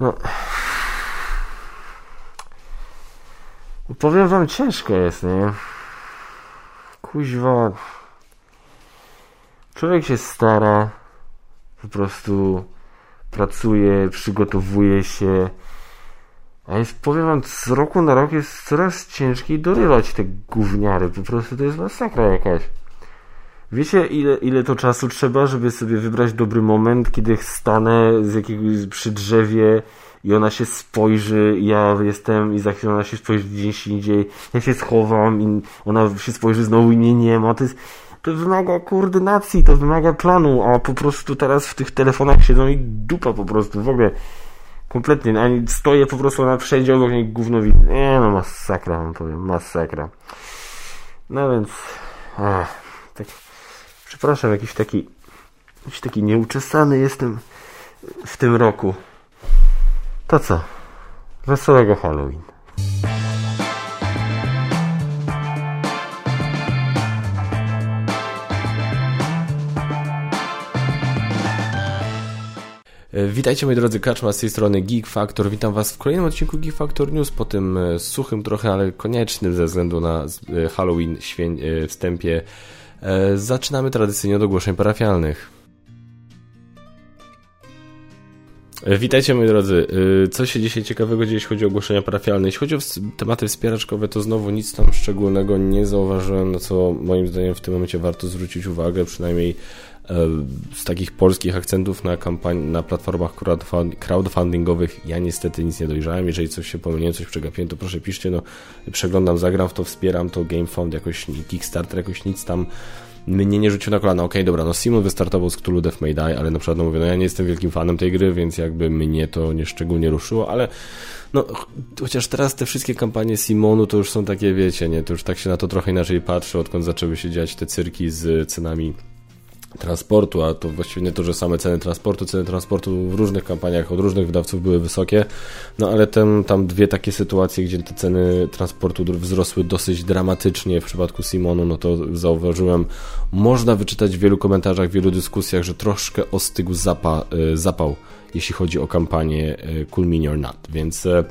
No. Powiem wam, ciężko jest, nie? Kuźwa. Człowiek się stara, po prostu pracuje, przygotowuje się. A jest, powiem wam, z roku na rok jest coraz ciężkiej dorywać te gówniary. Po prostu to jest masakra jakaś. Wiecie, ile, ile to czasu trzeba, żeby sobie wybrać dobry moment, kiedy stanę z jakiegoś przy drzewie i ona się spojrzy, ja jestem i za chwilę ona się spojrzy gdzieś indziej, ja się schowam i ona się spojrzy znowu i mnie nie ma. To jest, to wymaga koordynacji, to wymaga planu, a po prostu teraz w tych telefonach siedzą i dupa po prostu, w ogóle kompletnie, ani stoję po prostu na wszędzie obok niej gówno. Nie no, masakra wam powiem, masakra. No więc, ach, tak, przepraszam, jakiś taki, jakiś taki nieuczesany jestem w tym roku. To co? Wesołego Halloween. E, witajcie moi drodzy, Kaczma z tej strony Geek Factor. Witam Was w kolejnym odcinku Geek Factor News po tym e, suchym trochę, ale koniecznym ze względu na e, Halloween wstępie. Zaczynamy tradycyjnie od ogłoszeń parafialnych. Witajcie moi drodzy. Co się dzisiaj ciekawego dzieje, jeśli chodzi o ogłoszenia parafialne? Jeśli chodzi o tematy wspieraczkowe, to znowu nic tam szczególnego nie zauważyłem, na co moim zdaniem w tym momencie warto zwrócić uwagę, przynajmniej E, z takich polskich akcentów na, kampanii, na platformach crowdfundingowych ja niestety nic nie dojrzałem. Jeżeli coś się pomyliłem, coś przegapiłem, to proszę piszcie, no przeglądam, zagram w to, wspieram to, GameFund jakoś, Kickstarter jakoś nic tam mnie nie rzucił na kolana. Okej, okay, dobra, no Simon wystartował z Cthulhu Death May Die, ale na przykład no mówię, no ja nie jestem wielkim fanem tej gry, więc jakby mnie to nie szczególnie ruszyło, ale no chociaż teraz te wszystkie kampanie Simonu to już są takie, wiecie, nie, to już tak się na to trochę inaczej patrzy, odkąd zaczęły się dziać te cyrki z cenami transportu, a to właściwie nie to, że same ceny transportu, ceny transportu w różnych kampaniach od różnych wydawców były wysokie, no ale ten, tam dwie takie sytuacje, gdzie te ceny transportu wzrosły dosyć dramatycznie w przypadku Simonu, no to zauważyłem, można wyczytać w wielu komentarzach, w wielu dyskusjach, że troszkę ostygł zapa, y, zapał, jeśli chodzi o kampanię y, Cool Mini or Not, więc e,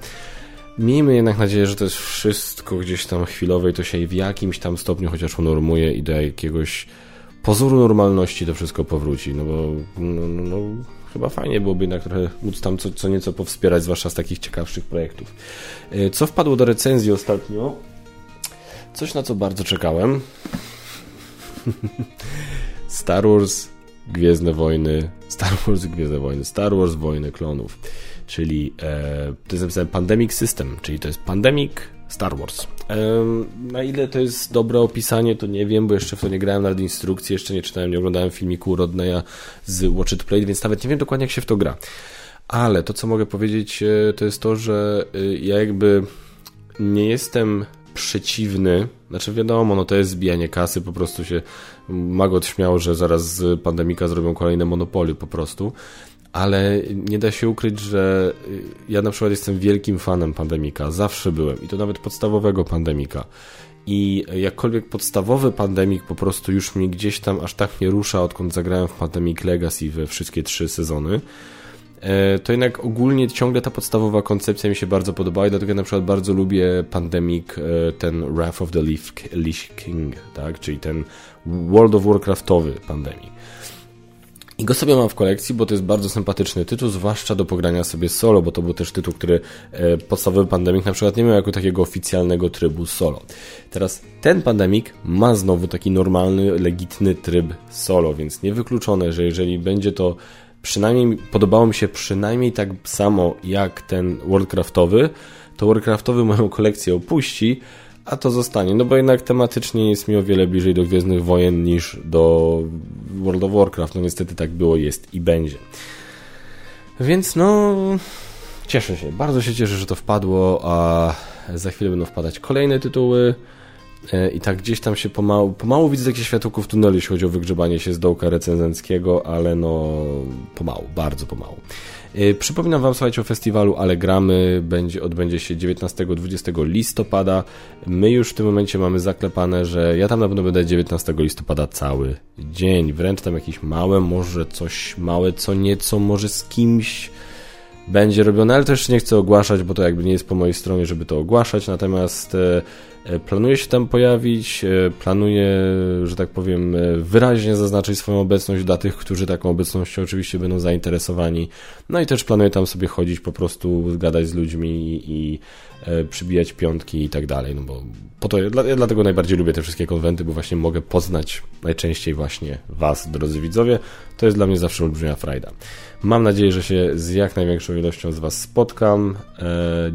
Miejmy jednak nadzieję, że to jest wszystko gdzieś tam chwilowe i to się w jakimś tam stopniu chociaż unormuje i do jakiegoś pozoru normalności to wszystko powróci, no bo no, no, no, chyba fajnie byłoby jednak trochę móc tam co, co nieco powspierać, zwłaszcza z takich ciekawszych projektów. E, co wpadło do recenzji ostatnio? Coś na co bardzo czekałem. Star Wars Gwiezdne Wojny, Star Wars Gwiezdne Wojny, Star Wars Wojny Klonów, czyli e, to jest napisane Pandemic System, czyli to jest Pandemic Star Wars. Na ile to jest dobre opisanie, to nie wiem, bo jeszcze w to nie grałem, nawet instrukcji jeszcze nie czytałem, nie oglądałem filmiku Rodneya z Watch It Play, więc nawet nie wiem dokładnie jak się w to gra. Ale to, co mogę powiedzieć, e, to jest to, że e, ja jakby nie jestem przeciwny, znaczy wiadomo, no to jest zbijanie kasy, po prostu się Magot śmiał, że zaraz pandemika zrobią kolejne monopoly po prostu, ale nie da się ukryć, że y, ja na przykład jestem wielkim fanem Pandemika, zawsze byłem i to nawet podstawowego Pandemika. I jakkolwiek podstawowy Pandemik po prostu już mnie gdzieś tam aż tak nie rusza, odkąd zagrałem w Pandemic Legacy we wszystkie trzy sezony, e, to jednak ogólnie ciągle ta podstawowa koncepcja mi się bardzo podoba i dlatego na przykład bardzo lubię Pandemic, e, ten Wrath of the Lich King, tak? czyli ten World of Warcraftowy Pandemic. I go sobie mam w kolekcji, bo to jest bardzo sympatyczny tytuł, zwłaszcza do pogrania sobie solo, bo to był też tytuł, który e, podstawowy Pandemic na przykład nie miał jako takiego oficjalnego trybu solo. Teraz ten Pandemic ma znowu taki normalny, legitny tryb solo, więc niewykluczone, że jeżeli będzie to przynajmniej, podobało mi się przynajmniej tak samo jak ten Worldcraftowy, to Warcraftowy moją kolekcję opuści, a to zostanie. No bo jednak tematycznie jest mi o wiele bliżej do Gwiezdnych Wojen niż do World of Warcraft. No niestety tak było, jest i będzie. Więc no... Cieszę się, bardzo się cieszę, że to wpadło, a za chwilę będą wpadać kolejne tytuły. E, I tak gdzieś tam się pomału, pomału widzę takie światełko w tunelu, jeśli chodzi o wygrzebanie się z dołka recenzenckiego, ale no pomału, bardzo pomału. E, przypominam Wam, słuchajcie, o festiwalu Allegramy, będzie, odbędzie się 19-20 listopada. My już w tym momencie mamy zaklepane, że ja tam na pewno będę 19 listopada cały dzień, wręcz tam jakieś małe, może coś małe, co nieco, może z kimś będzie robione, ale też nie chcę ogłaszać, bo to jakby nie jest po mojej stronie, żeby to ogłaszać, natomiast e, e, planuję się tam pojawić, e, planuję, że tak powiem, wyraźnie zaznaczyć swoją obecność dla tych, którzy taką obecnością oczywiście będą zainteresowani. No i też planuję tam sobie chodzić, po prostu gadać z ludźmi i przybijać piątki i tak dalej, no bo po to, ja dlatego najbardziej lubię te wszystkie konwenty, bo właśnie mogę poznać najczęściej właśnie Was, drodzy widzowie. To jest dla mnie zawsze olbrzymia frajda. Mam nadzieję, że się z jak największą ilością z Was spotkam.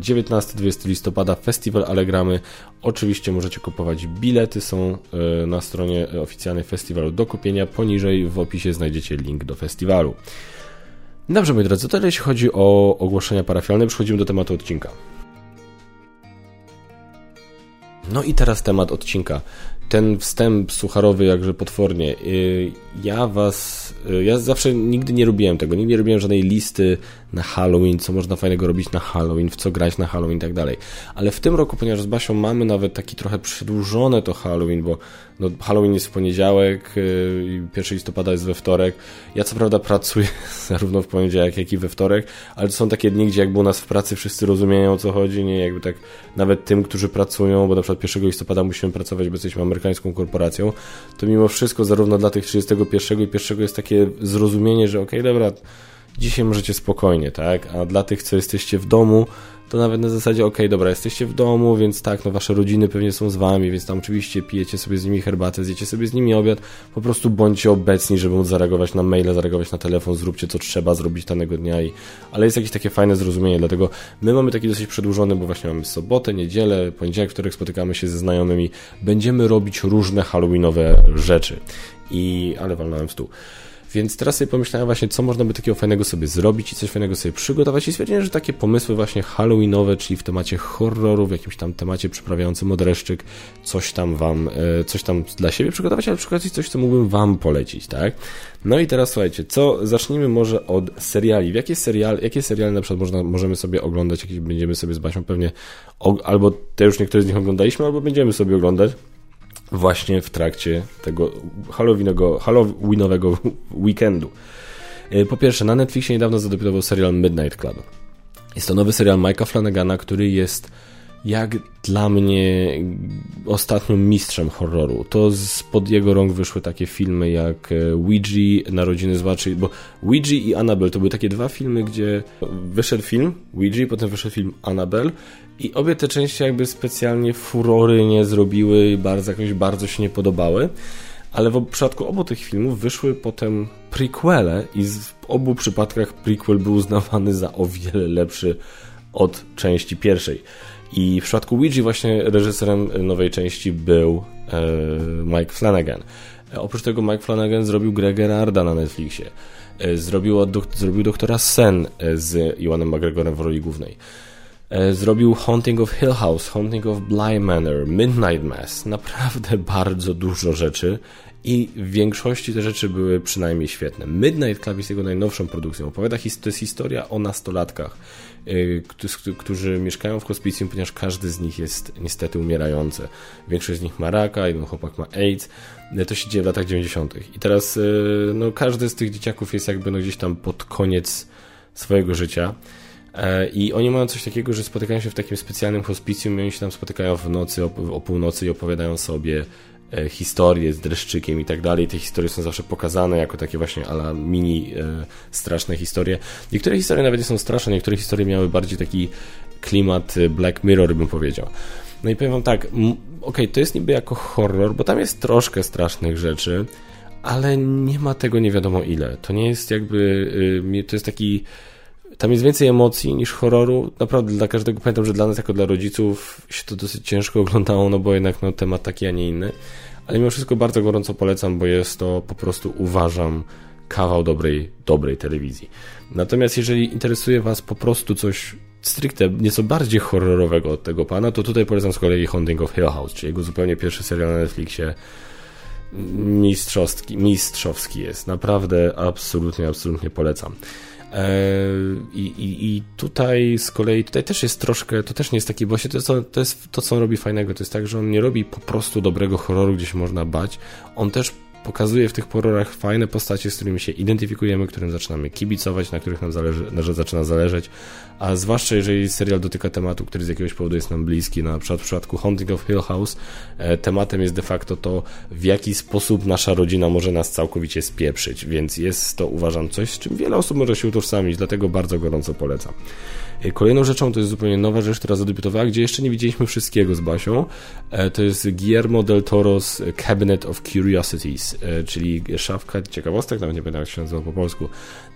19-20 e, listopada Festiwal Allegramy. Oczywiście możecie kupować bilety, są e, na stronie oficjalnej festiwalu do kupienia. Poniżej w opisie znajdziecie link do festiwalu. Dobrze, moi drodzy, to jeśli chodzi o ogłoszenia parafialne, przechodzimy do tematu odcinka. No i teraz temat odcinka. Ten wstęp sucharowy jakże potwornie. Y, ja was, ja zawsze nigdy nie robiłem tego, nigdy nie robiłem żadnej listy na Halloween, co można fajnego robić na Halloween, w co grać na Halloween i tak dalej. Ale w tym roku, ponieważ z Basią mamy nawet taki trochę przedłużone to Halloween, bo no, Halloween jest w poniedziałek, yy, 1 listopada jest we wtorek. Ja co prawda pracuję zarówno w poniedziałek, jak i we wtorek, ale to są takie dni, gdzie jakby u nas w pracy wszyscy rozumieją o co chodzi, nie jakby tak nawet tym, którzy pracują, bo na przykład 1 listopada musimy pracować, bo jesteśmy amerykańską korporacją, to mimo wszystko zarówno dla tych 31 i 1 jest takie zrozumienie, że okej, okay, dobra, dzisiaj możecie spokojnie, tak? A dla tych, co jesteście w domu, to nawet na zasadzie, okej, okay, dobra, jesteście w domu, więc tak, no wasze rodziny pewnie są z wami, więc tam oczywiście pijecie sobie z nimi herbatę, zjecie sobie z nimi obiad, po prostu bądźcie obecni, żeby móc zareagować na maile, zareagować na telefon, zróbcie co trzeba zrobić danego dnia i... Ale jest jakieś takie fajne zrozumienie, dlatego my mamy taki dosyć przedłużony, bo właśnie mamy sobotę, niedzielę, poniedziałek, wtorek spotykamy się ze znajomymi, będziemy robić różne halloweenowe rzeczy. I... ale walnąłem w stół. Więc teraz sobie pomyślałem właśnie, co można by takiego fajnego sobie zrobić i coś fajnego sobie przygotować i stwierdziłem, że takie pomysły właśnie halloweenowe, czyli w temacie horroru, w jakimś tam temacie przyprawiającym odreszczyk, coś tam wam, e, coś tam dla siebie przygotować, ale przykładzie coś, co mógłbym wam polecić, tak? No i teraz słuchajcie, co, zacznijmy może od seriali. W jakie serial, jakie seriale na przykład można, możemy sobie oglądać, jakieś będziemy sobie z Basią pewnie, albo te już niektóre z nich oglądaliśmy, albo będziemy sobie oglądać właśnie w trakcie tego Halloweenowego, Halloweenowego weekendu. E, po pierwsze, na Netflixie niedawno zadebiutował serial Midnight Club. Jest to nowy serial Mike'a Flanagana, który jest jak dla mnie ostatnio mistrzem horroru. To spod jego rąk wyszły takie filmy jak e, Ouija, Narodziny Zła, czyli, bo Ouija i Annabelle to były takie dwa filmy, gdzie wyszedł film Ouija, potem wyszedł film Annabelle i obie te części jakby specjalnie furory nie zrobiły i bardzo, jakoś bardzo się nie podobały. Ale w przypadku obu tych filmów wyszły potem prequele i w obu przypadkach prequel był uznawany za o wiele lepszy od części pierwszej. I w przypadku Ouija właśnie reżyserem nowej części był e, Mike Flanagan. E, oprócz tego Mike Flanagan zrobił Greg Gerarda na Netflixie. E, zrobił, zrobił doktora Sen z Iwanem McGregorem w roli głównej. E, zrobił Haunting of Hill House, Haunting of Bly Manor, Midnight Mass. Naprawdę bardzo dużo rzeczy i w większości te rzeczy były przynajmniej świetne. Midnight Club jest jego najnowszą produkcją. Opowiada, to jest historia o nastolatkach, e, którzy mieszkają w hospicjum, ponieważ każdy z nich jest niestety umierający. Większość z nich ma raka, jeden chłopak ma AIDS. E, to się dzieje w latach 90. I teraz no, każdy z tych dzieciaków jest jakby no, gdzieś tam pod koniec swojego życia. E, I oni mają coś takiego, że spotykają się w takim specjalnym hospicjum i oni się tam spotykają w nocy, o, północy i opowiadają sobie e, historie z dreszczykiem i tak dalej. Te historie są zawsze pokazane jako takie właśnie ala mini e, straszne historie. Niektóre historie nawet nie są straszne, niektóre historie miały bardziej taki klimat Black Mirror, bym powiedział. No i powiem wam tak, okej, okay, to jest niby jako horror, bo tam jest troszkę strasznych rzeczy, ale nie ma tego nie wiadomo ile. To nie jest jakby, y, to jest taki tam jest więcej emocji niż horroru. Naprawdę dla każdego pamiętam, że dla nas jako dla rodziców się to dosyć ciężko oglądało, no bo jednak no, temat taki, a nie inny. Ale mimo wszystko bardzo gorąco polecam, bo jest to po prostu uważam kawał dobrej, dobrej telewizji. Natomiast jeżeli interesuje Was po prostu coś stricte nieco bardziej horrorowego od tego pana, to tutaj polecam z kolei Haunting of Hill House, czyli jego zupełnie pierwszy serial na Netflixie. Mistrzowski, mistrzowski jest. Naprawdę absolutnie, absolutnie polecam. E, I, i, I tutaj z kolei, tutaj też jest troszkę, to też nie jest taki, bo to to, to jest to, co on robi fajnego, to jest tak, że on nie robi po prostu dobrego horroru, gdzie się można bać, on też pokazuje w tych horrorach fajne postacie, z którymi się identyfikujemy, którym zaczynamy kibicować, na których nam zależy, na, zaczyna zależeć, a zwłaszcza jeżeli serial dotyka tematu, który z jakiegoś powodu jest nam bliski, na przykład w przypadku Haunting of Hill House e, tematem jest de facto to, w jaki sposób nasza rodzina może nas całkowicie spieprzyć, więc jest to uważam coś, z czym wiele osób może się utożsamić, dlatego bardzo gorąco polecam. E, kolejną rzeczą to jest zupełnie nowa rzecz, która zadebiutowała, gdzie jeszcze nie widzieliśmy wszystkiego z Basią. E, to jest Guillermo del Toro's Cabinet of Curiosities, e, czyli szafka ciekawostek, nawet nie pamiętam jak się nazywa po polsku.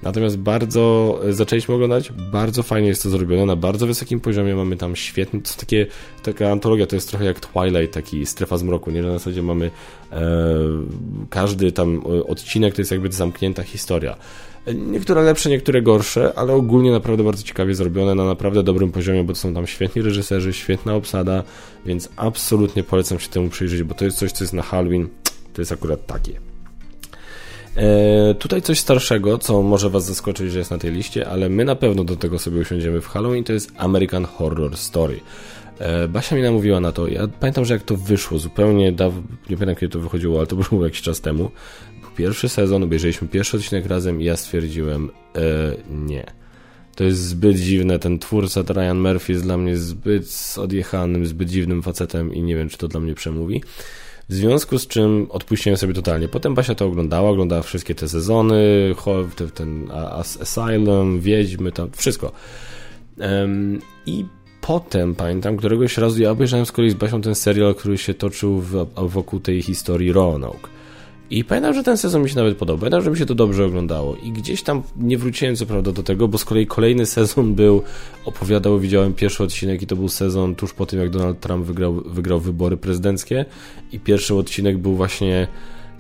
Natomiast bardzo zaczęliśmy oglądać, bardzo fajnie jest to zrobione, na bardzo wysokim poziomie mamy tam świetne, to takie, taka antologia, to jest trochę jak Twilight, taki strefa zmroku, nie? Na zasadzie mamy e, każdy tam odcinek to jest jakby zamknięta historia. Niektóre lepsze, niektóre gorsze, ale ogólnie naprawdę bardzo ciekawie zrobione, na naprawdę dobrym poziomie, bo są tam świetni reżyserzy, świetna obsada, więc absolutnie polecam się temu przyjrzeć, bo to jest coś, co jest na Halloween, to jest akurat takie. E, tutaj coś starszego, co może Was zaskoczyć, że jest na tej liście, ale my na pewno do tego sobie usiądziemy w Halloween, to jest American Horror Story. E, Basia mi namówiła na to. Ja pamiętam, że jak to wyszło, zupełnie nie pamiętam kiedy to wychodziło, ale to było jakiś czas temu pierwszy sezon, obejrzeliśmy pierwszy odcinek razem i ja stwierdziłem, e, nie. To jest zbyt dziwne, ten twórca, Ryan Murphy jest dla mnie zbyt odjechanym, zbyt dziwnym facetem i nie wiem, czy to dla mnie przemówi. W związku z czym odpuściłem sobie totalnie. Potem Basia to oglądała, oglądała wszystkie te sezony, ten Asylum, Wiedźmy, tam wszystko. Um, I potem, pamiętam, któregoś razu ja obejrzałem z kolei z Basią ten serial, który się toczył wokół tej historii Roanoke. I pamiętam, że ten sezon mi się nawet podobał. Pamiętam, że mi się to dobrze oglądało. I gdzieś tam nie wróciłem co prawda do tego, bo z kolei kolejny sezon był, opowiadał, widziałem pierwszy odcinek i to był sezon tuż po tym, jak Donald Trump wygrał, wygrał wybory prezydenckie. I pierwszy odcinek był właśnie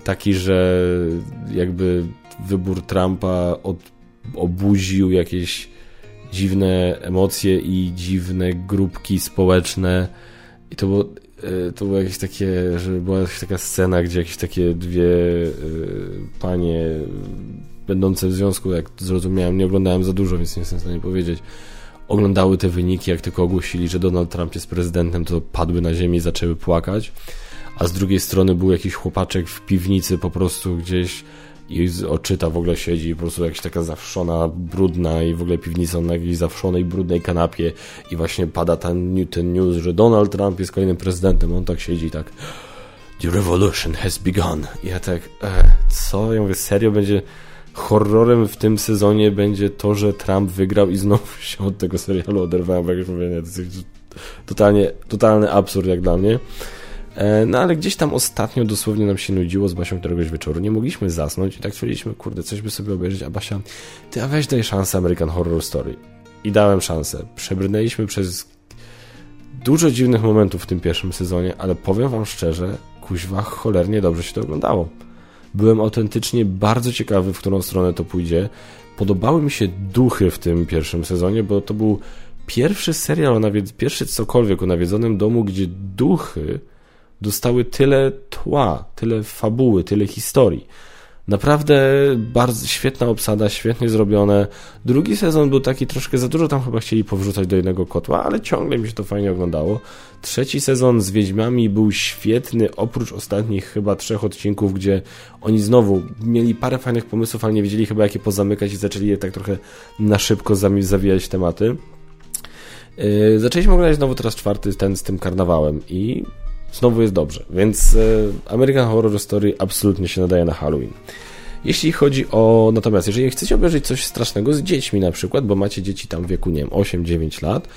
taki, że jakby wybór Trumpa od, jakieś dziwne emocje i dziwne grupki społeczne. I to było to było jakieś takie, że była jakaś taka scena, gdzie jakieś takie dwie e, panie będące w związku, jak zrozumiałem, nie oglądałem za dużo, więc nie jestem w stanie powiedzieć, oglądały te wyniki, jak tylko ogłosili, że Donald Trump jest prezydentem, to padły na ziemię i zaczęły płakać, a z drugiej strony był jakiś chłopaczek w piwnicy po prostu gdzieś i oczyta w ogóle siedzi po prostu jakaś taka zawszona, brudna i w ogóle piwnica na jakiejś zawszonej, brudnej kanapie i właśnie pada ten, ten news, że Donald Trump jest kolejnym prezydentem, on tak siedzi tak The revolution has begun. I ja tak, e, co? Ja mówię, serio będzie horrorem w tym sezonie będzie to, że Trump wygrał i znowu się od tego serialu oderwałem, jak już mówię, nie, to jest totalnie, totalny absurd jak dla mnie. E, no ale gdzieś tam ostatnio dosłownie nam się nudziło z Basią któregoś wieczoru. Nie mogliśmy zasnąć i tak stwierdziliśmy, kurde, coś by sobie obejrzeć, a Basia, ty a weź daj szansę American Horror Story. I dałem szansę. Przebrnęliśmy przez dużo dziwnych momentów w tym pierwszym sezonie, ale powiem wam szczerze, kuźwa cholernie dobrze się to oglądało. Byłem autentycznie bardzo ciekawy, w którą stronę to pójdzie. Podobały mi się duchy w tym pierwszym sezonie, bo to był pierwszy serial, o nawied- pierwszy cokolwiek o nawiedzonym domu, gdzie duchy dostały tyle tła, tyle fabuły, tyle historii. Naprawdę bardzo świetna obsada, świetnie zrobione. Drugi sezon był taki troszkę za dużo, tam chyba chcieli powrzucać do jednego kotła, ale ciągle mi się to fajnie oglądało. Trzeci sezon z Wiedźmami był świetny, oprócz ostatnich chyba trzech odcinków, gdzie oni znowu mieli parę fajnych pomysłów, ale nie wiedzieli chyba jakie pozamykać i zaczęli je tak trochę na szybko zawijać tematy. Yy, zaczęliśmy oglądać znowu teraz czwarty, ten z tym karnawałem i znowu jest dobrze. Więc e, American Horror Story absolutnie się nadaje na Halloween. Jeśli chodzi o. Natomiast, jeżeli chcecie obejrzeć coś strasznego z dziećmi na przykład, bo macie dzieci tam w wieku, nie wiem, 8-9 lat,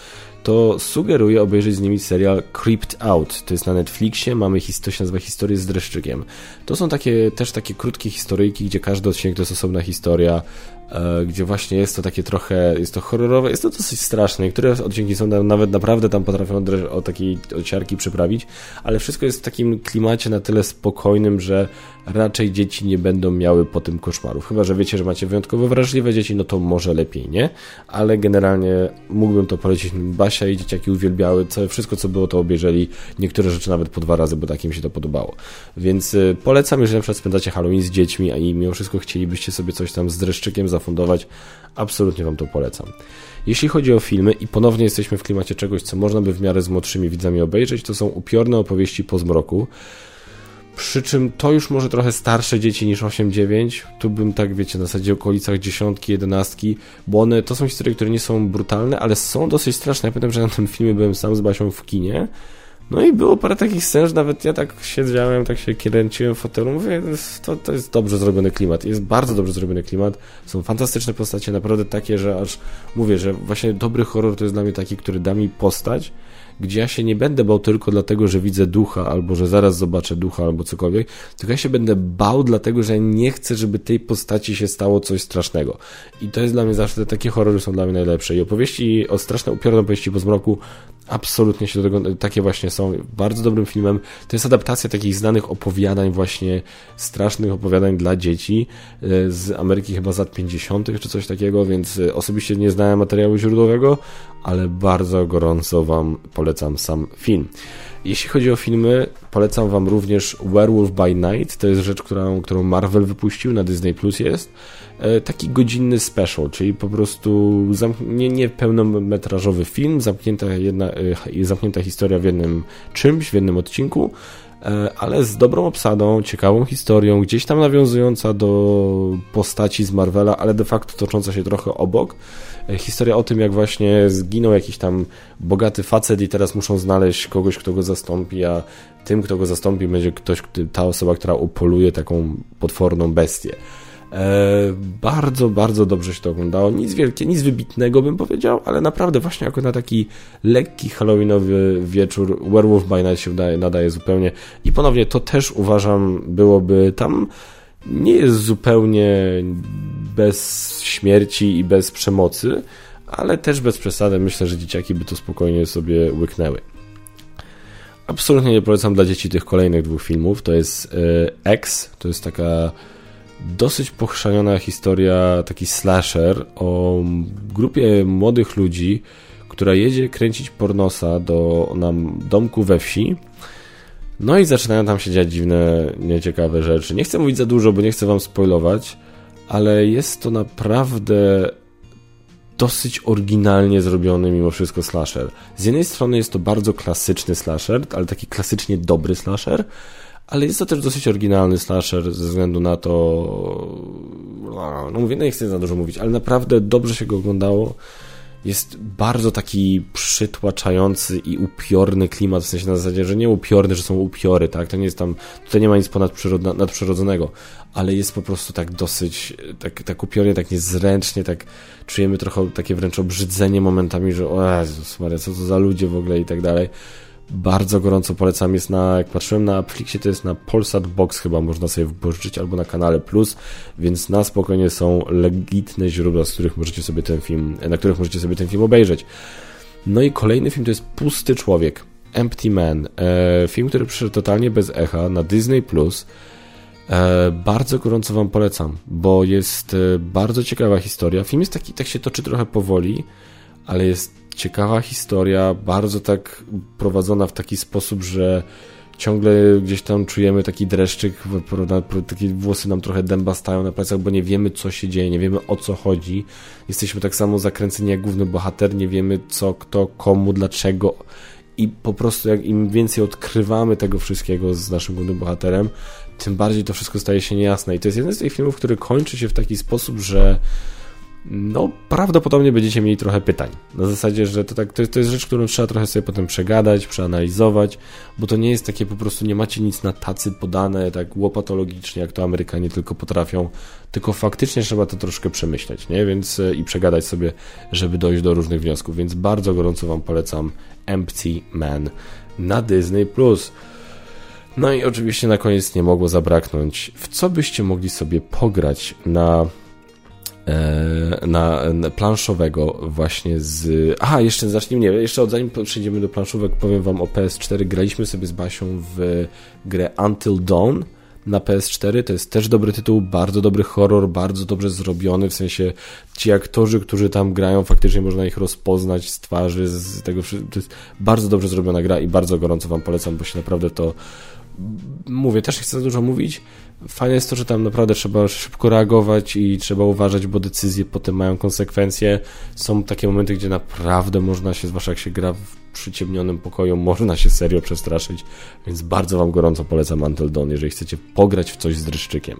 to sugeruję obejrzeć z nimi serial Creeped Out. To jest na Netflixie, mamy to się nazywa Historie z dreszczykiem. To są takie też takie krótkie historyjki, gdzie każdy odcinek to jest osobna historia, e, gdzie właśnie jest to takie trochę, jest to horrorowe, jest to dosyć straszne. Niektóre odcinki są nawet naprawdę tam potrafią o takiej ociarki przyprawić, ale wszystko jest w takim klimacie na tyle spokojnym, że raczej dzieci nie będą miały po tym koszmarów. Chyba, że wiecie, że macie wyjątkowo wrażliwe dzieci, no to może lepiej, nie? Ale generalnie mógłbym to polecić. Basia i dzieciaki uwielbiały, co, wszystko co było to obejrzeli, niektóre rzeczy nawet po dwa razy, bo tak im się to podobało. Więc y, polecam, jeżeli na przykład spędzacie Halloween z dziećmi, a i mimo wszystko chcielibyście sobie coś tam z dreszczykiem zafundować, absolutnie Wam to polecam. Jeśli chodzi o filmy i ponownie jesteśmy w klimacie czegoś, co można by w miarę z młodszymi widzami obejrzeć, to są upiorne opowieści po zmroku. Przy czym to już może trochę starsze dzieci niż 8-9. Tu bym tak, wiecie, na zasadzie okolicach dziesiątki, jedenastki, bo one to są historie, które nie są brutalne, ale są dosyć straszne. Ja pamiętam, że na tym filmie byłem sam z Basią w kinie. No i było parę takich scen, że nawet ja tak siedziałem, tak się kręciłem w fotelu, mówię, to, to jest dobrze zrobiony klimat, jest bardzo dobrze zrobiony klimat, są fantastyczne postacie, naprawdę takie, że aż mówię, że właśnie dobry horror to jest dla mnie taki, który da mi postać, gdzie ja się nie będę bał tylko dlatego, że widzę ducha, albo że zaraz zobaczę ducha, albo cokolwiek, tylko ja się będę bał dlatego, że nie chcę, żeby tej postaci się stało coś strasznego. I to jest dla mnie zawsze, takie horrory są dla mnie najlepsze. I opowieści o straszne, upiorne opowieści po zmroku absolutnie się do tego, takie właśnie są. Bardzo dobrym filmem. To jest adaptacja takich znanych opowiadań, właśnie strasznych opowiadań dla dzieci e, z Ameryki chyba z lat 50. czy coś takiego, więc e, osobiście nie znałem materiału źródłowego, ale bardzo gorąco Wam polecam sam film. Jeśli chodzi o filmy, polecam Wam również Werewolf by Night. To jest rzecz, którą, którą Marvel wypuścił, na Disney Plus jest. E, taki godzinny special, czyli po prostu nie, nie pełnometrażowy film, zamknięta, jedna, e, zamknięta historia w jednym czymś, w jednym odcinku, e, ale z dobrą obsadą, ciekawą historią, gdzieś tam nawiązująca do postaci z Marvela, ale de facto tocząca się trochę obok. Historia o tym, jak właśnie zginął jakiś tam bogaty facet i teraz muszą znaleźć kogoś, kto go zastąpi, a tym, kto go zastąpi, będzie ktoś, ta osoba, która upoluje taką potworną bestię. E, bardzo, bardzo dobrze się to oglądało. Nic wielkie, nic wybitnego bym powiedział, ale naprawdę właśnie jako na taki lekki halloweenowy wieczór Werewolf by Night się nadaje, nadaje zupełnie. I ponownie to też uważam byłoby tam nie jest zupełnie bez śmierci i bez przemocy, ale też bez przesady. Myślę, że dzieciaki by to spokojnie sobie łyknęły. Absolutnie nie polecam dla dzieci tych kolejnych dwóch filmów. To jest e, X, to jest taka dosyć pochrzaniona historia, taki slasher o grupie młodych ludzi, która jedzie kręcić pornosa do nam domku we wsi. No i zaczynają tam się dziać dziwne, nieciekawe rzeczy. Nie chcę mówić za dużo, bo nie chcę wam spoilować, ale jest to naprawdę dosyć oryginalnie zrobiony mimo wszystko slasher. Z jednej strony jest to bardzo klasyczny slasher, ale taki klasycznie dobry slasher, ale jest to też dosyć oryginalny slasher ze względu na to, no mówię, no nie chcę za dużo mówić, ale naprawdę dobrze się go oglądało. Jest bardzo taki przytłaczający i upiorny klimat, w sensie na zasadzie, że nie upiorny, że są upiory, tak? To nie jest tam, tutaj nie ma nic nadprzyrodzonego, ale jest po prostu tak dosyć, tak, tak upiornie, tak niezręcznie, tak czujemy trochę takie wręcz obrzydzenie momentami, że o Jezus Maria, co to za ludzie w ogóle i tak dalej bardzo gorąco polecam. Jest na, jak patrzyłem na Netflixie, to jest na Polsat Box chyba można sobie wypożyczyć albo na kanale Plus, więc na spokojnie są legitne źródła, z których możecie sobie ten film, na których możecie sobie ten film obejrzeć. No i kolejny film to jest Pusty Człowiek, Empty Man. E, film, który przyszedł totalnie bez echa na Disney Plus. E, bardzo gorąco Wam polecam, bo jest e, bardzo ciekawa historia. Film jest taki, tak się toczy trochę powoli, ale jest ciekawa historia, bardzo tak prowadzona w taki sposób, że ciągle gdzieś tam czujemy taki dreszczyk, takie włosy nam trochę dęba stają na plecach, bo nie wiemy co się dzieje, nie wiemy o co chodzi. Jesteśmy tak samo zakręceni jak główny bohater, nie wiemy co, kto, komu, dlaczego i po prostu jak im więcej odkrywamy tego wszystkiego z naszym głównym bohaterem, tym bardziej to wszystko staje się niejasne. I to jest jeden z tych filmów, który kończy się w taki sposób, że no prawdopodobnie będziecie mieli trochę pytań. Na zasadzie, że to, tak, to, to jest rzecz, którą trzeba trochę sobie potem przegadać, przeanalizować, bo to nie jest takie po prostu, nie macie nic na tacy podane, tak łopatologicznie, jak to Amerykanie tylko potrafią, tylko faktycznie trzeba to troszkę przemyśleć, nie? Więc e, i przegadać sobie, żeby dojść do różnych wniosków, więc bardzo gorąco Wam polecam Empty Man na Disney+. Plus. No i oczywiście na koniec nie mogło zabraknąć, w co byście mogli sobie pograć na E, na, na, planszowego właśnie z... Aha, jeszcze zacznijmy, nie, jeszcze zanim przejdziemy do planszówek, powiem wam o PS4. Graliśmy sobie z Basią w grę Until Dawn na PS4. To jest też dobry tytuł, bardzo dobry horror, bardzo dobrze zrobiony, w sensie ci aktorzy, którzy tam grają, faktycznie można ich rozpoznać z twarzy, z tego To jest bardzo dobrze zrobiona gra i bardzo gorąco wam polecam, bo się naprawdę to mówię, też nie chcę za dużo mówić, Fajne jest to, że tam naprawdę trzeba szybko reagować i trzeba uważać, bo decyzje potem mają konsekwencje. Są takie momenty, gdzie naprawdę można się, zwłaszcza jak się gra w przyciemnionym pokoju, można się serio przestraszyć, więc bardzo Wam gorąco polecam Until Dawn, jeżeli chcecie pograć w coś z dreszczykiem.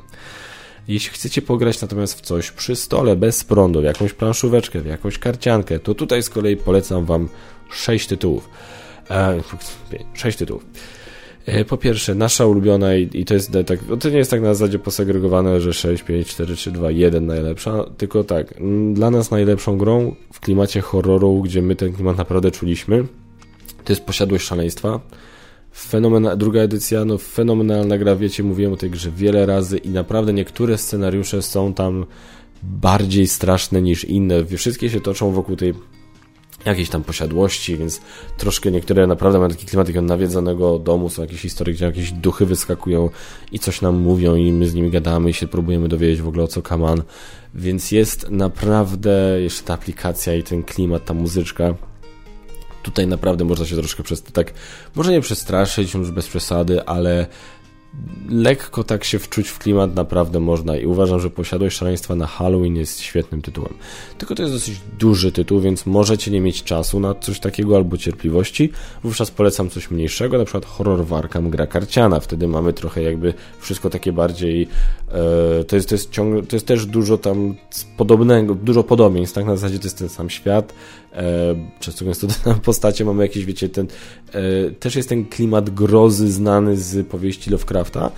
Jeśli chcecie pograć natomiast w coś przy stole, bez prądu, w jakąś planszóweczkę, w jakąś karciankę, to tutaj z kolei polecam Wam 6 tytułów. E, 6 tytułów. E, po pierwsze, nasza ulubiona i, to jest tak, to nie jest tak na zasadzie posegregowane, że 6, 5, 4, 3, 2, 1 najlepsza, tylko tak, dla nas najlepszą grą w klimacie horroru, gdzie my ten klimat naprawdę czuliśmy, to jest Posiadłość Szaleństwa. Fenomenal, druga edycja, no fenomenalna gra, wiecie, mówiłem o tej grze wiele razy i naprawdę niektóre scenariusze są tam bardziej straszne niż inne. Wszystkie się toczą wokół tej jakiejś tam posiadłości, więc troszkę niektóre naprawdę mają taki klimat takiego nawiedzonego domu, są jakieś historie, gdzie jakieś duchy wyskakują i coś nam mówią i my z nimi gadamy i się próbujemy dowiedzieć w ogóle o co kaman, więc jest naprawdę jeszcze ta aplikacja i ten klimat, ta muzyczka. Tutaj naprawdę można się troszkę przez tak, może nie przestraszyć już bez przesady, ale lekko tak się wczuć w klimat naprawdę można i uważam, że Posiadłość Szaleństwa na Halloween jest świetnym tytułem. Tylko to jest dosyć duży tytuł, więc możecie nie mieć czasu na coś takiego albo cierpliwości. Wówczas polecam coś mniejszego, na przykład horror Warkam gra karciana. Wtedy mamy trochę jakby wszystko takie bardziej e, to, jest, to, jest ciągle, to jest też dużo tam podobnego, dużo podobieństw, tak na zasadzie to jest ten sam świat, często gęsto te postacie mamy jakieś, wiecie, ten, e, też jest ten klimat grozy znany z powieści Lovecrafta,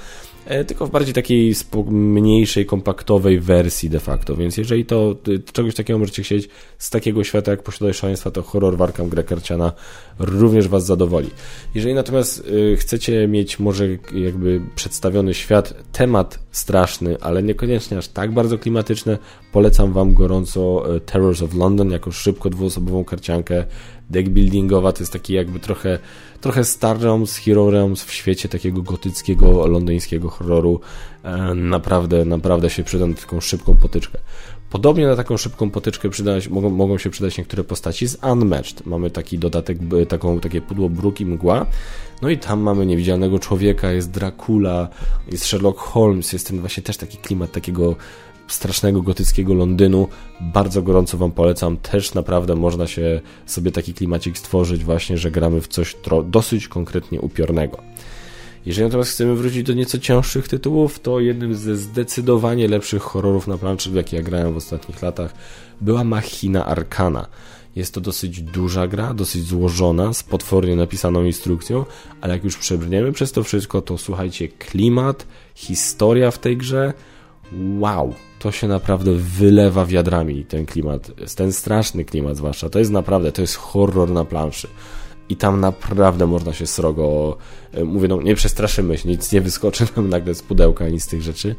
e, tylko w bardziej takiej mniejszej, kompaktowej wersji de facto, więc jeżeli to czegoś takiego możecie chcieć z takiego świata jak Posiadłość Szaleństwa, to horror Warkam grę karciana również Was zadowoli. Jeżeli natomiast chcecie mieć może jakby przedstawiony świat, temat straszny, ale niekoniecznie aż tak bardzo klimatyczny, polecam Wam gorąco Terrors of London jako szybko dwuosobową karciankę deck buildingowa, to jest taki jakby trochę, trochę Star Realms, Hero Realms w świecie takiego gotyckiego, londyńskiego horroru. E, naprawdę, naprawdę się przyda na taką szybką potyczkę. Podobnie na taką szybką potyczkę przydać, mogą, mogą się przydać niektóre postaci z Unmatched. Mamy taki dodatek, taką, takie pudło bruk i mgła. No i tam mamy niewidzialnego człowieka, jest Dracula, jest Sherlock Holmes, jest ten właśnie też taki klimat takiego strasznego gotyckiego Londynu. Bardzo gorąco Wam polecam. Też naprawdę można się sobie taki klimacik stworzyć właśnie, że gramy w coś dosyć konkretnie upiornego. Jeżeli natomiast chcemy wrócić do nieco cięższych tytułów, to jednym ze zdecydowanie lepszych horrorów na planszy, w jakie ja grałem w ostatnich latach, była Machina Arcana. Jest to dosyć duża gra, dosyć złożona, z potwornie napisaną instrukcją, ale jak już przebrniemy przez to wszystko, to słuchajcie, klimat, historia w tej grze, wow, to się naprawdę wylewa wiadrami ten klimat, ten straszny klimat zwłaszcza, to jest naprawdę, to jest horror na planszy. I tam naprawdę można się srogo, e, mówię, no nie przestraszymy się, nic nie wyskoczy nam nagle z pudełka, nic z tych rzeczy,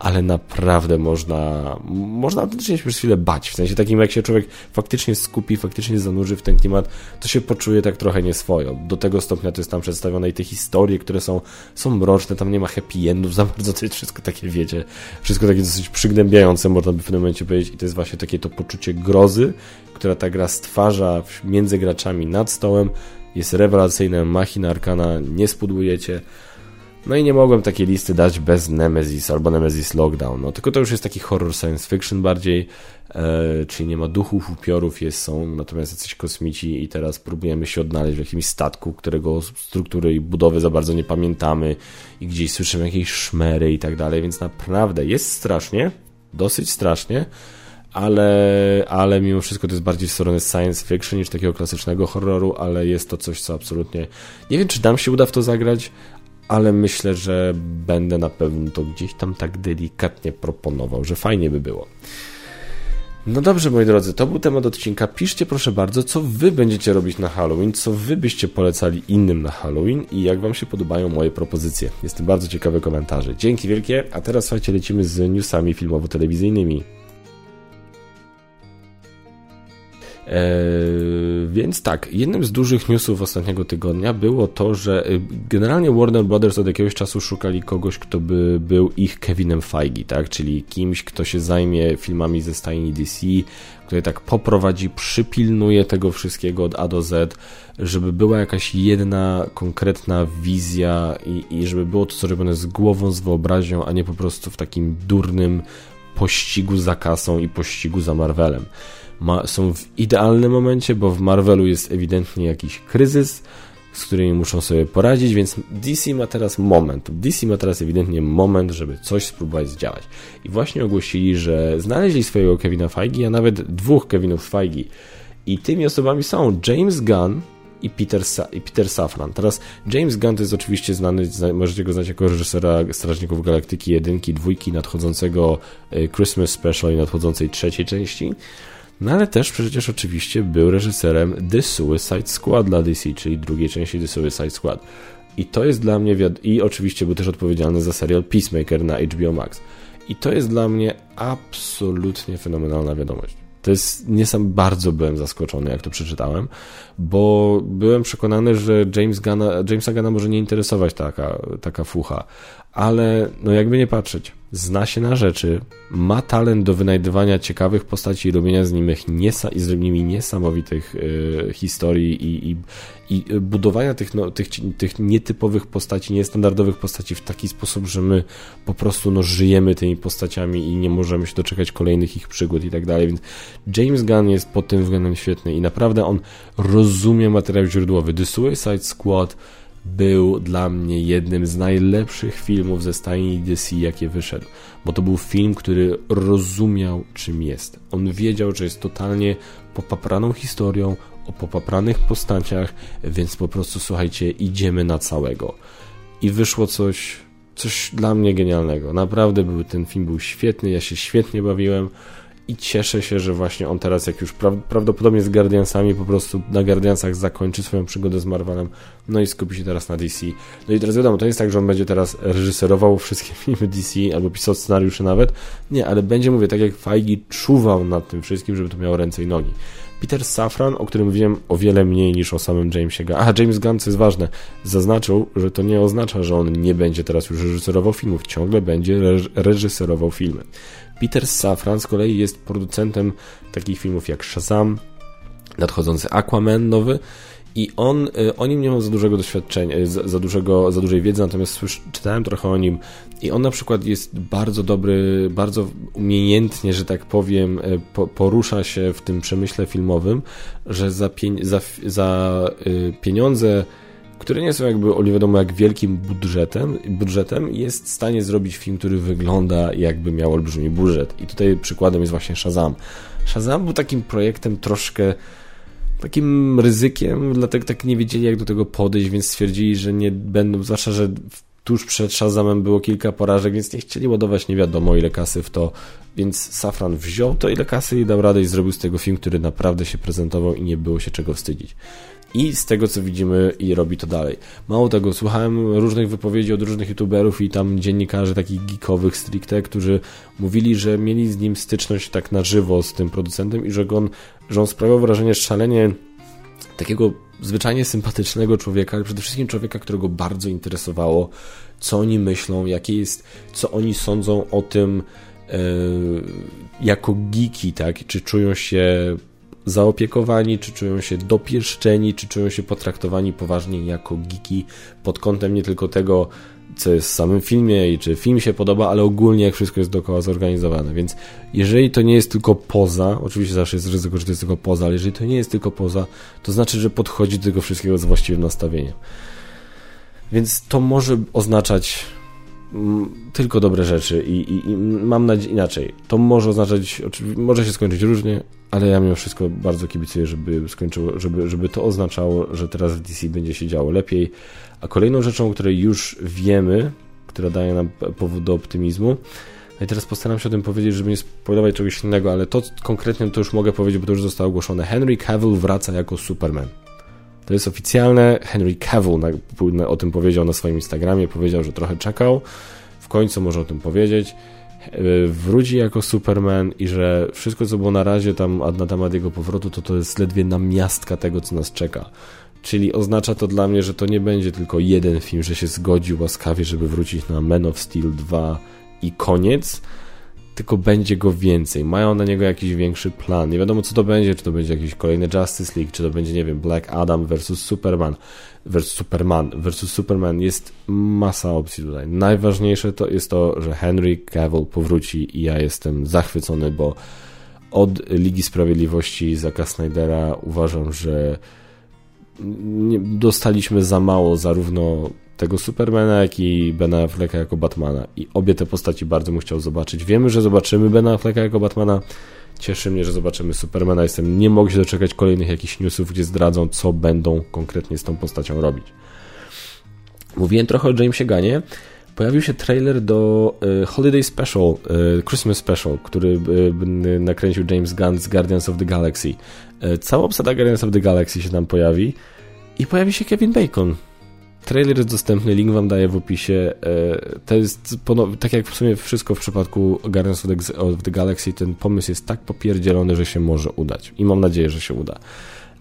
ale naprawdę można, można autentycznie się przez chwilę bać. W sensie takim, jak się człowiek faktycznie skupi, faktycznie zanurzy w ten klimat, to się poczuje tak trochę nieswojo. Do tego stopnia to jest tam przedstawione i te historie, które są, są mroczne, tam nie ma happy endów za bardzo, to jest wszystko takie, wiecie, wszystko takie dosyć przygnębiające, można by w pewnym momencie powiedzieć, i to jest właśnie takie to poczucie grozy, która ta gra stwarza między graczami nad stołem, jest rewelacyjna, machina arkana, nie spudujecie. No i nie mogłem takiej listy dać bez Nemesis albo Nemesis Lockdown. No tylko to już jest taki horror science fiction bardziej, e, czyli nie ma duchów, upiorów, jest, są natomiast jacyś kosmici i teraz próbujemy się odnaleźć w jakimś statku, którego struktury i budowy za bardzo nie pamiętamy i gdzieś słyszymy jakieś szmery i tak dalej, więc naprawdę jest strasznie, dosyć strasznie, ale, ale mimo wszystko to jest bardziej w stronę science fiction niż takiego klasycznego horroru, ale jest to coś, co absolutnie nie wiem, czy nam się uda w to zagrać, ale myślę, że będę na pewno to gdzieś tam tak delikatnie proponował, że fajnie by było. No dobrze, moi drodzy, to był temat odcinka. Piszcie proszę bardzo, co wy będziecie robić na Halloween, co wy byście polecali innym na Halloween i jak wam się podobają moje propozycje. Jestem bardzo ciekawy komentarze. Dzięki wielkie, a teraz słuchajcie, lecimy z newsami filmowo-telewizyjnymi. Więc tak, jednym z dużych newsów ostatniego tygodnia było to, że y, generalnie Warner Brothers od jakiegoś czasu szukali kogoś, kto by był ich Kevinem Feige, tak? Czyli kimś, kto się zajmie filmami ze stajni DC, który tak poprowadzi, przypilnuje tego wszystkiego od A do Z, żeby była jakaś jedna konkretna wizja i, i żeby było to zrobione z głową, z wyobraźnią, a nie po prostu w takim durnym pościgu za kasą i pościgu za Marvelem ma, są w idealnym momencie, bo w Marvelu jest ewidentnie jakiś kryzys, z którymi muszą sobie poradzić, więc DC ma teraz moment. DC ma teraz ewidentnie moment, żeby coś spróbować zdziałać. I właśnie ogłosili, że znaleźli swojego Kevina Feige, a nawet dwóch Kevinów Feige. I tymi osobami są James Gunn i Peter, Sa i Peter Safran. Teraz James Gunn to jest oczywiście znany, możecie go znać jako reżysera Strażników Galaktyki jedynki, dwójki, nadchodzącego e, Christmas Special i nadchodzącej trzeciej części. No ale też przecież oczywiście był reżyserem The Suicide Squad dla DC, czyli drugiej części The Suicide Squad. I to jest dla mnie, i oczywiście był też odpowiedzialny za serial Peacemaker na HBO Max. I to jest dla mnie absolutnie fenomenalna wiadomość. To jest, niesam bardzo byłem zaskoczony, jak to przeczytałem, bo byłem przekonany, że James Gunna, Jamesa Gunna może nie interesować taka, taka fucha, ale no jakby nie patrzeć, zna się na rzeczy, ma talent do wynajdywania ciekawych postaci i robienia z nimi, niesa- z nimi niesamowitych y, historii i, i, i, budowania tych, no, tych, tych nietypowych postaci, niestandardowych postaci w taki sposób, że my po prostu no, żyjemy tymi postaciami i nie możemy się doczekać kolejnych ich przygód i tak dalej, więc James Gunn jest pod tym względem świetny i naprawdę on rozumie materiał źródłowy. The Suicide Squad był dla mnie jednym z najlepszych filmów ze stajni DC, jakie wyszedł, bo to był film, który rozumiał, czym jest. On wiedział, że jest totalnie popapraną historią, o popapranych postaciach, więc po prostu słuchajcie, idziemy na całego. I wyszło coś, coś dla mnie genialnego. Naprawdę był, ten film był świetny, ja się świetnie bawiłem i cieszę się, że właśnie on teraz, jak już pra prawdopodobnie z Guardiansami, po prostu na Guardiansach zakończy swoją przygodę z Marvelem, no i skupi się teraz na DC. No i teraz wiadomo, to nie jest tak, że on będzie teraz reżyserował wszystkie filmy DC albo pisał scenariusze nawet, nie, ale będzie, mówię, tak jak Feige czuwał nad tym wszystkim, żeby to miało ręce i nogi. Peter Safran, o którym wiem o wiele mniej niż o samym Jamesie Gunn. A, James Gunn, co jest ważne, zaznaczył, że to nie oznacza, że on nie będzie teraz już reżyserował filmów, ciągle będzie reżyserował filmy. Peter Safran z kolei jest producentem takich filmów jak Shazam, nadchodzący Aquaman nowy i on, y, o nim nie mam za dużego doświadczenia, y, za, za, dużego, za dużej wiedzy, natomiast czytałem trochę o nim i on na przykład jest bardzo dobry, bardzo umiejętnie, że tak powiem, y, po, porusza się w tym przemyśle filmowym, że za, za, za pieniądze które nie są jakby o nie wiadomo jak wielkim budżetem, budżetem, jest w stanie zrobić film, który wygląda jakby miał olbrzymi budżet. I tutaj przykładem jest właśnie Shazam. Shazam był takim projektem troszkę takim ryzykiem, dlatego tak nie wiedzieli jak do tego podejść, więc stwierdzili, że nie będą, zwłaszcza, że tuż przed Shazamem było kilka porażek, więc nie chcieli ładować nie wiadomo ile kasy w to, więc Safran wziął to ile kasy i dał radę i zrobił z tego film, który naprawdę się prezentował i nie było się czego wstydzić. I z tego co widzimy, i robi to dalej. Mało tego, słuchałem różnych wypowiedzi od różnych youtuberów i tam dziennikarzy takich geekowych stricte, którzy mówili, że mieli z nim styczność tak na żywo z tym producentem i że on, że on sprawiał wrażenie szalenie takiego zwyczajnie sympatycznego człowieka, ale przede wszystkim człowieka, którego bardzo interesowało, co oni myślą, jakie jest, co oni sądzą o tym yy, jako geeki, tak? Czy czują się zaopiekowani, czy czują się dopieszczeni, czy czują się potraktowani poważnie jako geeki pod kątem nie tylko tego, co jest w samym filmie i czy film się podoba, ale ogólnie jak wszystko jest dookoła zorganizowane. Więc jeżeli to nie jest tylko poza, oczywiście zawsze jest ryzyko, że to jest tylko poza, ale jeżeli to nie jest tylko poza, to znaczy, że podchodzi do tego wszystkiego z właściwym nastawieniem. Więc to może oznaczać tylko dobre rzeczy i, i, i mam nadzieję inaczej. To może oznaczać, może się skończyć różnie, ale ja mimo wszystko bardzo kibicuję, żeby skończyło, żeby, żeby to oznaczało, że teraz w DC będzie się działo lepiej. A kolejną rzeczą, o której już wiemy, która daje nam powód do optymizmu, no i teraz postaram się o tym powiedzieć, żeby nie spoilować czegoś innego, ale to konkretnie to już mogę powiedzieć, bo to już zostało ogłoszone. Henry Cavill wraca jako Superman. To jest oficjalne. Henry Cavill na, o tym powiedział na swoim Instagramie. Powiedział, że trochę czekał. W końcu może o tym powiedzieć. E, wróci jako Superman i że wszystko, co było na razie tam na temat jego powrotu, to to jest ledwie namiastka tego, co nas czeka. Czyli oznacza to dla mnie, że to nie będzie tylko jeden film, że się zgodził łaskawie, żeby wrócić na Man of Steel 2 i koniec, tylko będzie go więcej. Mają na niego jakiś większy plan. Nie wiadomo, co to będzie, czy to będzie jakiś kolejny Justice League, czy to będzie, nie wiem, Black Adam versus Superman, versus Superman, versus Superman. Jest masa opcji tutaj. Najważniejsze to jest to, że Henry Cavill powróci i ja jestem zachwycony, bo od Ligi Sprawiedliwości Zaka Snydera uważam, że dostaliśmy za mało zarówno tego Supermana, jak i Bena Afflecka jako Batmana. I obie te postaci bardzo bym chciał zobaczyć. Wiemy, że zobaczymy Bena Afflecka jako Batmana. Cieszy mnie, że zobaczymy Supermana. Jestem, nie mogę się doczekać kolejnych jakichś newsów, gdzie zdradzą, co będą konkretnie z tą postacią robić. Mówiłem trochę o Jamesie Ganie. Pojawił się trailer do y, Holiday Special, y, Christmas Special, który y, nakręcił James Gunn z Guardians of the Galaxy. Cała obsada Guardians of the Galaxy się tam pojawi i pojawi się Kevin Bacon. Trailer jest dostępny, link wam daję w opisie. E, to jest, tak jak w sumie wszystko w przypadku Guardians of the Galaxy, ten pomysł jest tak popierdzielony, że się może udać. I mam nadzieję, że się uda.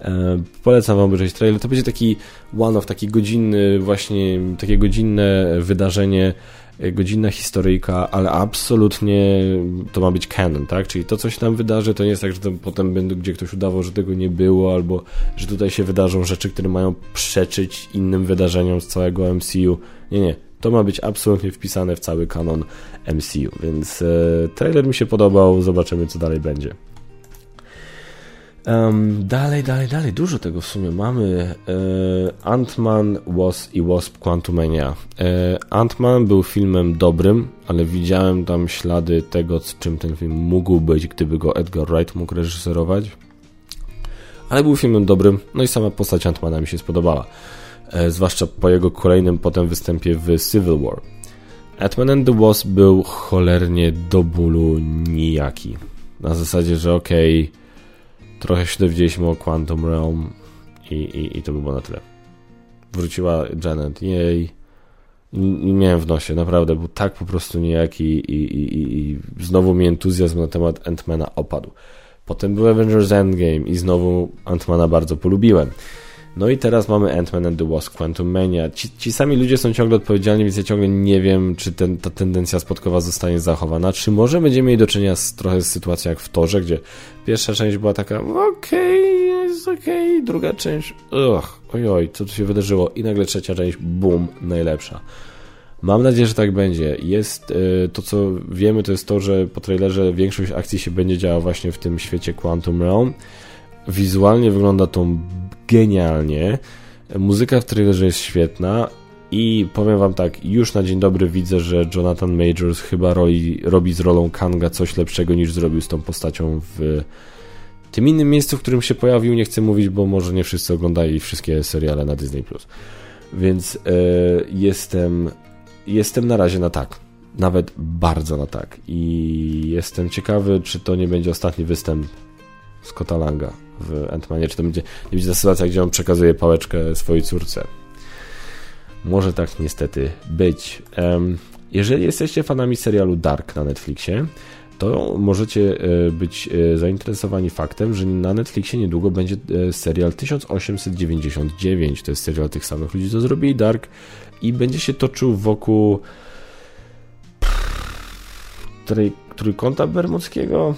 E, polecam wam obejrzeć trailer. To będzie taki one-off, taki godzinny, właśnie takie godzinne wydarzenie godzinna historyjka, ale absolutnie to ma być canon, tak? Czyli to, co się tam wydarzy, to nie jest tak, że potem będzie gdzie ktoś udawał, że tego nie było, albo że tutaj się wydarzą rzeczy, które mają przeczyć innym wydarzeniom z całego MCU. Nie, nie. To ma być absolutnie wpisane w cały kanon MCU, więc e, trailer mi się podobał, zobaczymy co dalej będzie. Um, dalej, dalej, dalej, dużo tego w sumie mamy. E, Ant-Man Was i Wasp Quantumania. E, Ant-Man był filmem dobrym, ale widziałem tam ślady tego, czym ten film mógł być, gdyby go Edgar Wright mógł reżyserować. Ale był filmem dobrym, no i sama postać Ant-Mana mi się spodobała. E, zwłaszcza po jego kolejnym potem występie w Civil War. Ant-Man and the Wasp był cholernie do bólu nijaki. Na zasadzie, że okej... Okay, trochę się dowiedzieliśmy o Quantum Realm i, i, i to by było na tyle. Wróciła Janet, jej. Nie miałem w nosie, naprawdę, był tak po prostu niejaki i, i, i, i znowu mi entuzjazm na temat Antmana opadł. Potem był Avengers Endgame i znowu Antmana bardzo polubiłem. No i teraz mamy Ant-Man and the Wasp Quantum Mania. Ci, ci, sami ludzie są ciągle odpowiedzialni, więc ja ciągle nie wiem, czy ten, ta tendencja spotkowa zostanie zachowana, czy może będziemy mieli do czynienia z trochę z sytuacją jak w Torze, gdzie pierwsza część była taka okej, okay, jest okej, okay. druga część ugh, ojoj, co tu się wydarzyło i nagle trzecia część, boom, najlepsza. Mam nadzieję, że tak będzie. Jest y, to, co wiemy, to jest to, że po trailerze większość akcji się będzie działa właśnie w tym świecie Quantum Realm. Wizualnie wygląda to genialnie. Muzyka w trailerze jest świetna i powiem wam tak, już na dzień dobry widzę, że Jonathan Majors chyba roli, robi z rolą Kanga coś lepszego niż zrobił z tą postacią w tym innym miejscu, w którym się pojawił. Nie chcę mówić, bo może nie wszyscy oglądali wszystkie seriale na Disney+. Więc e, jestem, jestem na razie na tak. Nawet bardzo na tak. I jestem ciekawy, czy to nie będzie ostatni występ Scotta Langa w Ant-Manie, czy to będzie, nie będzie ta sytuacja, gdzie on przekazuje pałeczkę swojej córce. Może tak niestety być. Jeżeli jesteście fanami serialu Dark na Netflixie, to możecie e, być e, zainteresowani faktem, że na Netflixie niedługo będzie e, serial 1899. To jest serial tych samych ludzi, co zrobili Dark i będzie się toczył wokół trójkąta bermudzkiego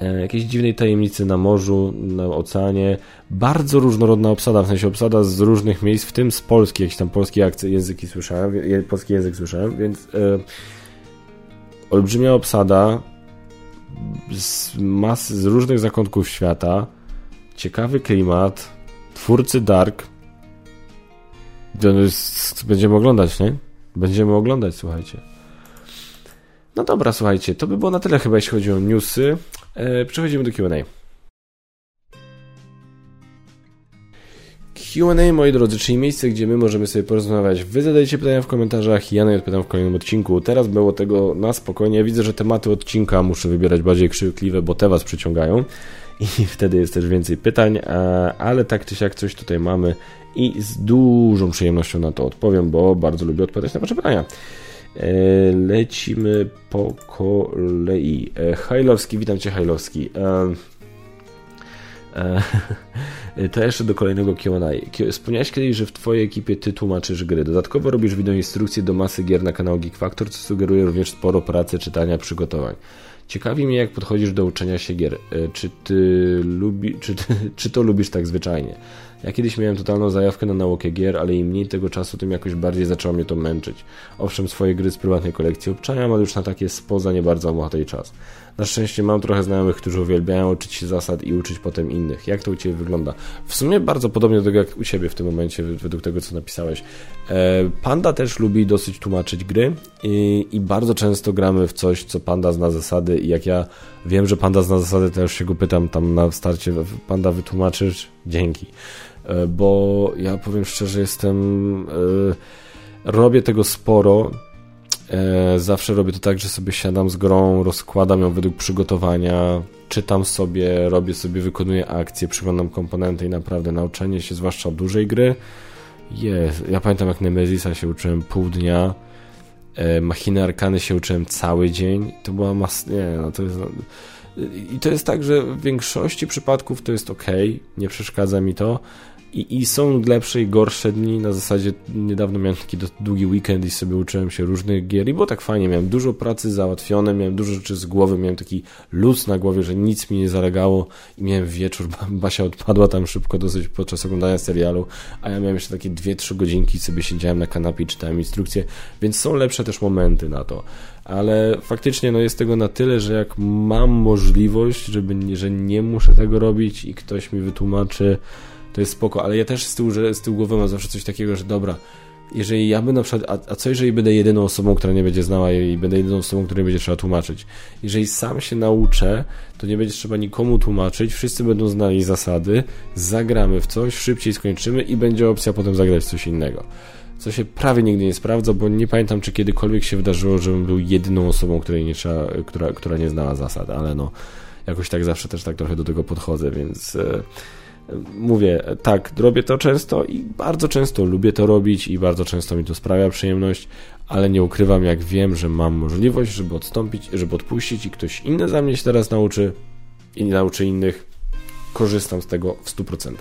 jakiejś dziwnej tajemnicy na morzu, na oceanie. Bardzo różnorodna obsada, w sensie obsada z różnych miejsc, w tym z Polski, jakieś tam polskie akcje, języki słyszałem, polski język słyszałem, więc e, olbrzymia obsada z mas, z różnych zakątków świata, ciekawy klimat, twórcy Dark. Będziemy oglądać, nie? Będziemy oglądać, słuchajcie. No dobra, słuchajcie, to by było na tyle chyba, jeśli chodzi o newsy. E, przechodzimy do Q&A. Q&A, moi drodzy, czyli miejsce, gdzie my możemy sobie porozmawiać. Wy zadajcie pytania w komentarzach, ja na nie odpowiadam w kolejnym odcinku. Teraz było tego na spokojnie. Widzę, że tematy odcinka muszę wybierać bardziej krzykliwe, bo te was przyciągają i wtedy jest też więcej pytań, ale tak czy siak coś tutaj mamy i z dużą przyjemnością na to odpowiem, bo bardzo lubię odpowiadać na wasze pytania. E, lecimy po kolei. E, Hajlowski, witam cię Hajlowski. E, to jeszcze do kolejnego Q&A. Wspomniałeś kiedyś, że w twojej ekipie ty tłumaczysz gry. Dodatkowo robisz instrukcje do masy gier na kanał Geek Factor, co sugeruje również sporo pracy, czytania, przygotowań. Ciekawi mnie, jak podchodzisz do uczenia się gier. Czy ty lubi, czy, ty, czy to lubisz tak zwyczajnie? Ja kiedyś miałem totalną zajawkę na naukę gier, ale im mniej tego czasu, tym jakoś bardziej zaczęło mnie to męczyć. Owszem, swoje gry z prywatnej kolekcji obczajam, ale już na takie spoza nie bardzo mam tej czas. Na szczęście mam trochę znajomych, którzy uwielbiają uczyć się zasad i uczyć potem innych. Jak to u Ciebie wygląda? W sumie bardzo podobnie do tego, jak u Ciebie w tym momencie, według tego, co napisałeś. E, Panda też lubi dosyć tłumaczyć gry i, i bardzo często gramy w coś, co Panda zna zasady i jak ja wiem, że Panda zna zasady, to już się go pytam tam na starcie, Panda wytłumaczysz? Dzięki. E, bo ja powiem szczerze, jestem. E, robię tego sporo. E, zawsze robię to tak, że sobie siadam z grą, rozkładam ją według przygotowania, czytam sobie, robię sobie, wykonuję akcje, przyglądam komponenty i naprawdę nauczenie się, zwłaszcza dużej gry, jest. Ja pamiętam jak Nemezisa się uczyłem pół dnia, Machiny Arkany się uczyłem cały dzień. To była mas... Nie, no to jest... No, I to jest tak, że w większości przypadków to jest ok, nie przeszkadza mi to, i, I są lepsze i gorsze dni. Na zasadzie niedawno miałem taki długi weekend i sobie uczyłem się różnych gier i było tak fajnie. Miałem dużo pracy załatwione, miałem dużo rzeczy z głowy, miałem taki luz na głowie, że nic mi nie zalegało i miałem wieczór. Basia odpadła tam szybko dosyć podczas oglądania serialu, a ja miałem jeszcze takie 2-3 godzinki sobie siedziałem na kanapie i czytałem instrukcje, więc są lepsze też momenty na to ale faktycznie no jest tego na tyle, że jak mam możliwość, żeby, że nie muszę tego robić i ktoś mi wytłumaczy, to jest spoko, ale ja też z tyłu, z tyłu głowy mam zawsze coś takiego, że dobra, jeżeli ja bym na przykład, a, a co jeżeli będę jedyną osobą, która nie będzie znała i będę jedyną osobą, której będzie trzeba tłumaczyć? Jeżeli sam się nauczę, to nie będzie trzeba nikomu tłumaczyć, wszyscy będą znali zasady, zagramy w coś, szybciej skończymy i będzie opcja potem zagrać coś innego. Co się prawie nigdy nie sprawdza, bo nie pamiętam, czy kiedykolwiek się wydarzyło, żebym był jedyną osobą, której nie trzeba, która, która nie znała zasad, ale no, jakoś tak zawsze też tak trochę do tego podchodzę, więc... E, mówię, tak, robię to często i bardzo często lubię to robić i bardzo często mi to sprawia przyjemność, ale nie ukrywam, jak wiem, że mam możliwość, żeby odstąpić, żeby odpuścić i ktoś inny za mnie się teraz nauczy i nauczy innych, korzystam z tego w 100%.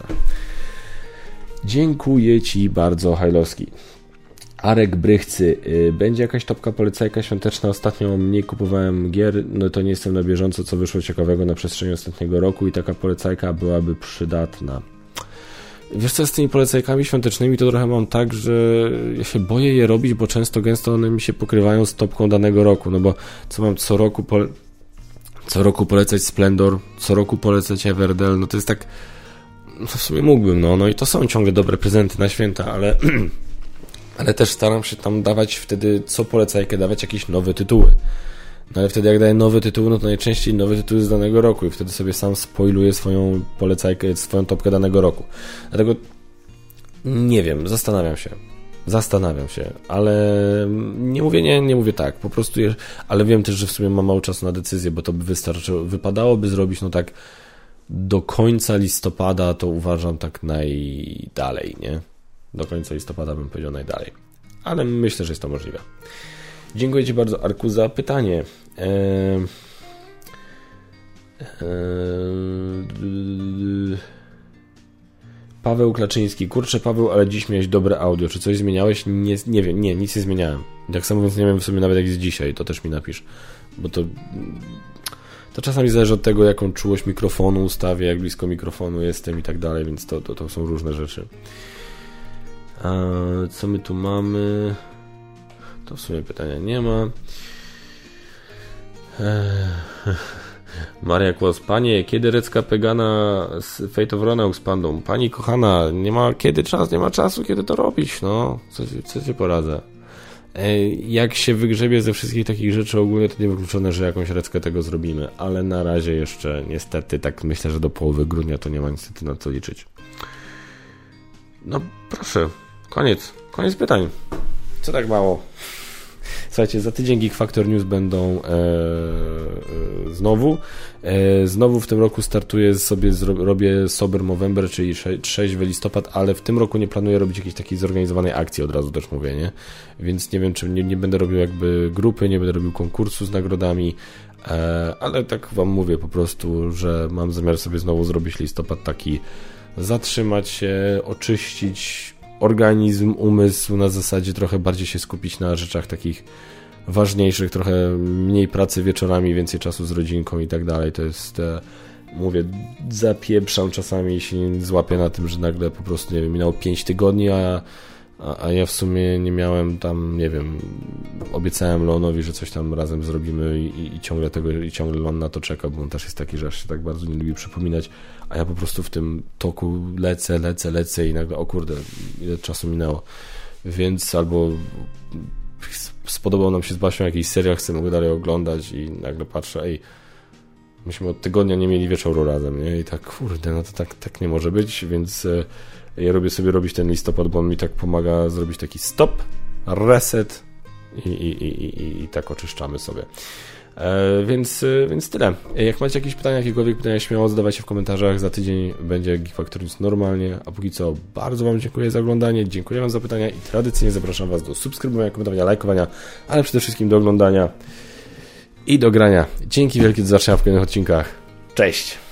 Dziękuję Ci bardzo, Hajlowski. Arek Brychcy. Y, będzie jakaś topka polecajka świąteczna? Ostatnio mniej kupowałem gier, no to nie jestem na bieżąco, co wyszło ciekawego na przestrzeni ostatniego roku i taka polecajka byłaby przydatna. Wiesz co, z tymi polecajkami świątecznymi to trochę mam tak, że ja się boję je robić, bo często, gęsto one mi się pokrywają z topką danego roku, no bo co mam co roku pole... co roku polecać Splendor, co roku polecać Everdell, no to jest tak no w sumie mógłbym, no, no i to są ciągle dobre prezenty na święta, ale ale też staram się tam dawać wtedy, co polecajkę, dawać jakieś nowe tytuły. No ale wtedy jak daję nowy tytuł, no to najczęściej nowy tytuł z danego roku i wtedy sobie sam spoiluję swoją polecajkę, swoją topkę danego roku. Dlatego nie wiem, zastanawiam się. Zastanawiam się, ale nie mówię nie, nie mówię tak, po prostu, ale wiem też, że w sumie mam mało czasu na decyzję, bo to by wystarczyło, wypadałoby zrobić, no tak do końca listopada to uważam tak najdalej, nie? Do końca listopada bym powiedział najdalej. Ale myślę, że jest to możliwe. Dziękuję Ci bardzo, Arku, za pytanie. Eee... Eee... Paweł Klaczyński. Kurczę, Paweł, ale dziś miałeś dobre audio. Czy coś zmieniałeś? Nie, nie wiem, nie, nic nie zmieniałem. Tak samo więc nie wiem w sumie nawet jak jest dzisiaj, to też mi napisz. Bo to... To czasami zależy od tego, jaką czułość mikrofonu ustawię, jak blisko mikrofonu jestem i tak dalej, więc to, to, to są różne rzeczy. Co my tu mamy? To w sumie pytania nie ma. Maria Kłos, panie, kiedy Recka Pegana z Fate of Rona expandą? Pani kochana, nie ma kiedy czas, nie ma czasu, kiedy to robić, no. Co, co ci poradzę? Jak się wygrzebie ze wszystkich takich rzeczy ogólnie, to nie wykluczone, że jakąś reckę tego zrobimy, ale na razie jeszcze niestety, tak myślę, że do połowy grudnia to nie ma niestety na co liczyć. No proszę, koniec, koniec pytań. Co tak mało? Słuchajcie, za tydzień Geek Factor News będą e, e, znowu. E, znowu w tym roku startuję sobie, robię Sober November, czyli 6 listopad, ale w tym roku nie planuję robić jakiejś takiej zorganizowanej akcji, od razu też mówię, nie? Więc nie wiem, czy nie, nie będę robił jakby grupy, nie będę robił konkursu z nagrodami, e, ale tak wam mówię po prostu, że mam zamiar sobie znowu zrobić listopad taki zatrzymać się, oczyścić organizm, umysł, na zasadzie trochę bardziej się skupić na rzeczach takich ważniejszych, trochę mniej pracy wieczorami, więcej czasu z rodzinką i tak dalej. To jest, e, mówię, zapieprzam czasami się złapię na tym, że nagle po prostu, nie wiem, minęło 5 tygodni, a, a, a, ja w sumie nie miałem tam, nie wiem, obiecałem Leonowi, że coś tam razem zrobimy i, i ciągle tego, i ciągle Leon na to czeka, bo on też jest taki, że aż się tak bardzo nie lubi przypominać, a ja po prostu w tym toku lecę, lecę, lecę i nagle, o kurde, ile czasu minęło. Więc albo spodobał nam się z Basią jakiś serial, chcemy go dalej oglądać i nagle patrzę, ej, myśmy od tygodnia nie mieli wieczoru razem, nie? I tak, kurde, no to tak, tak nie może być, więc e, ja robię sobie robić ten listopad, bo on mi tak pomaga zrobić taki stop, reset i, i, i, i, i tak oczyszczamy sobie. E, więc, e, więc tyle. Jak macie jakieś pytania, jakiekolwiek pytania, śmiało zadawajcie w komentarzach. Za tydzień będzie Geek Factor News normalnie. A póki co, bardzo Wam dziękuję za oglądanie. Dziękuję Wam za pytania i tradycyjnie zapraszam Was do subskrybowania, komentowania, lajkowania, ale przede wszystkim do oglądania i do grania. Dzięki wielkie do zobaczenia w kolejnych odcinkach. Cześć!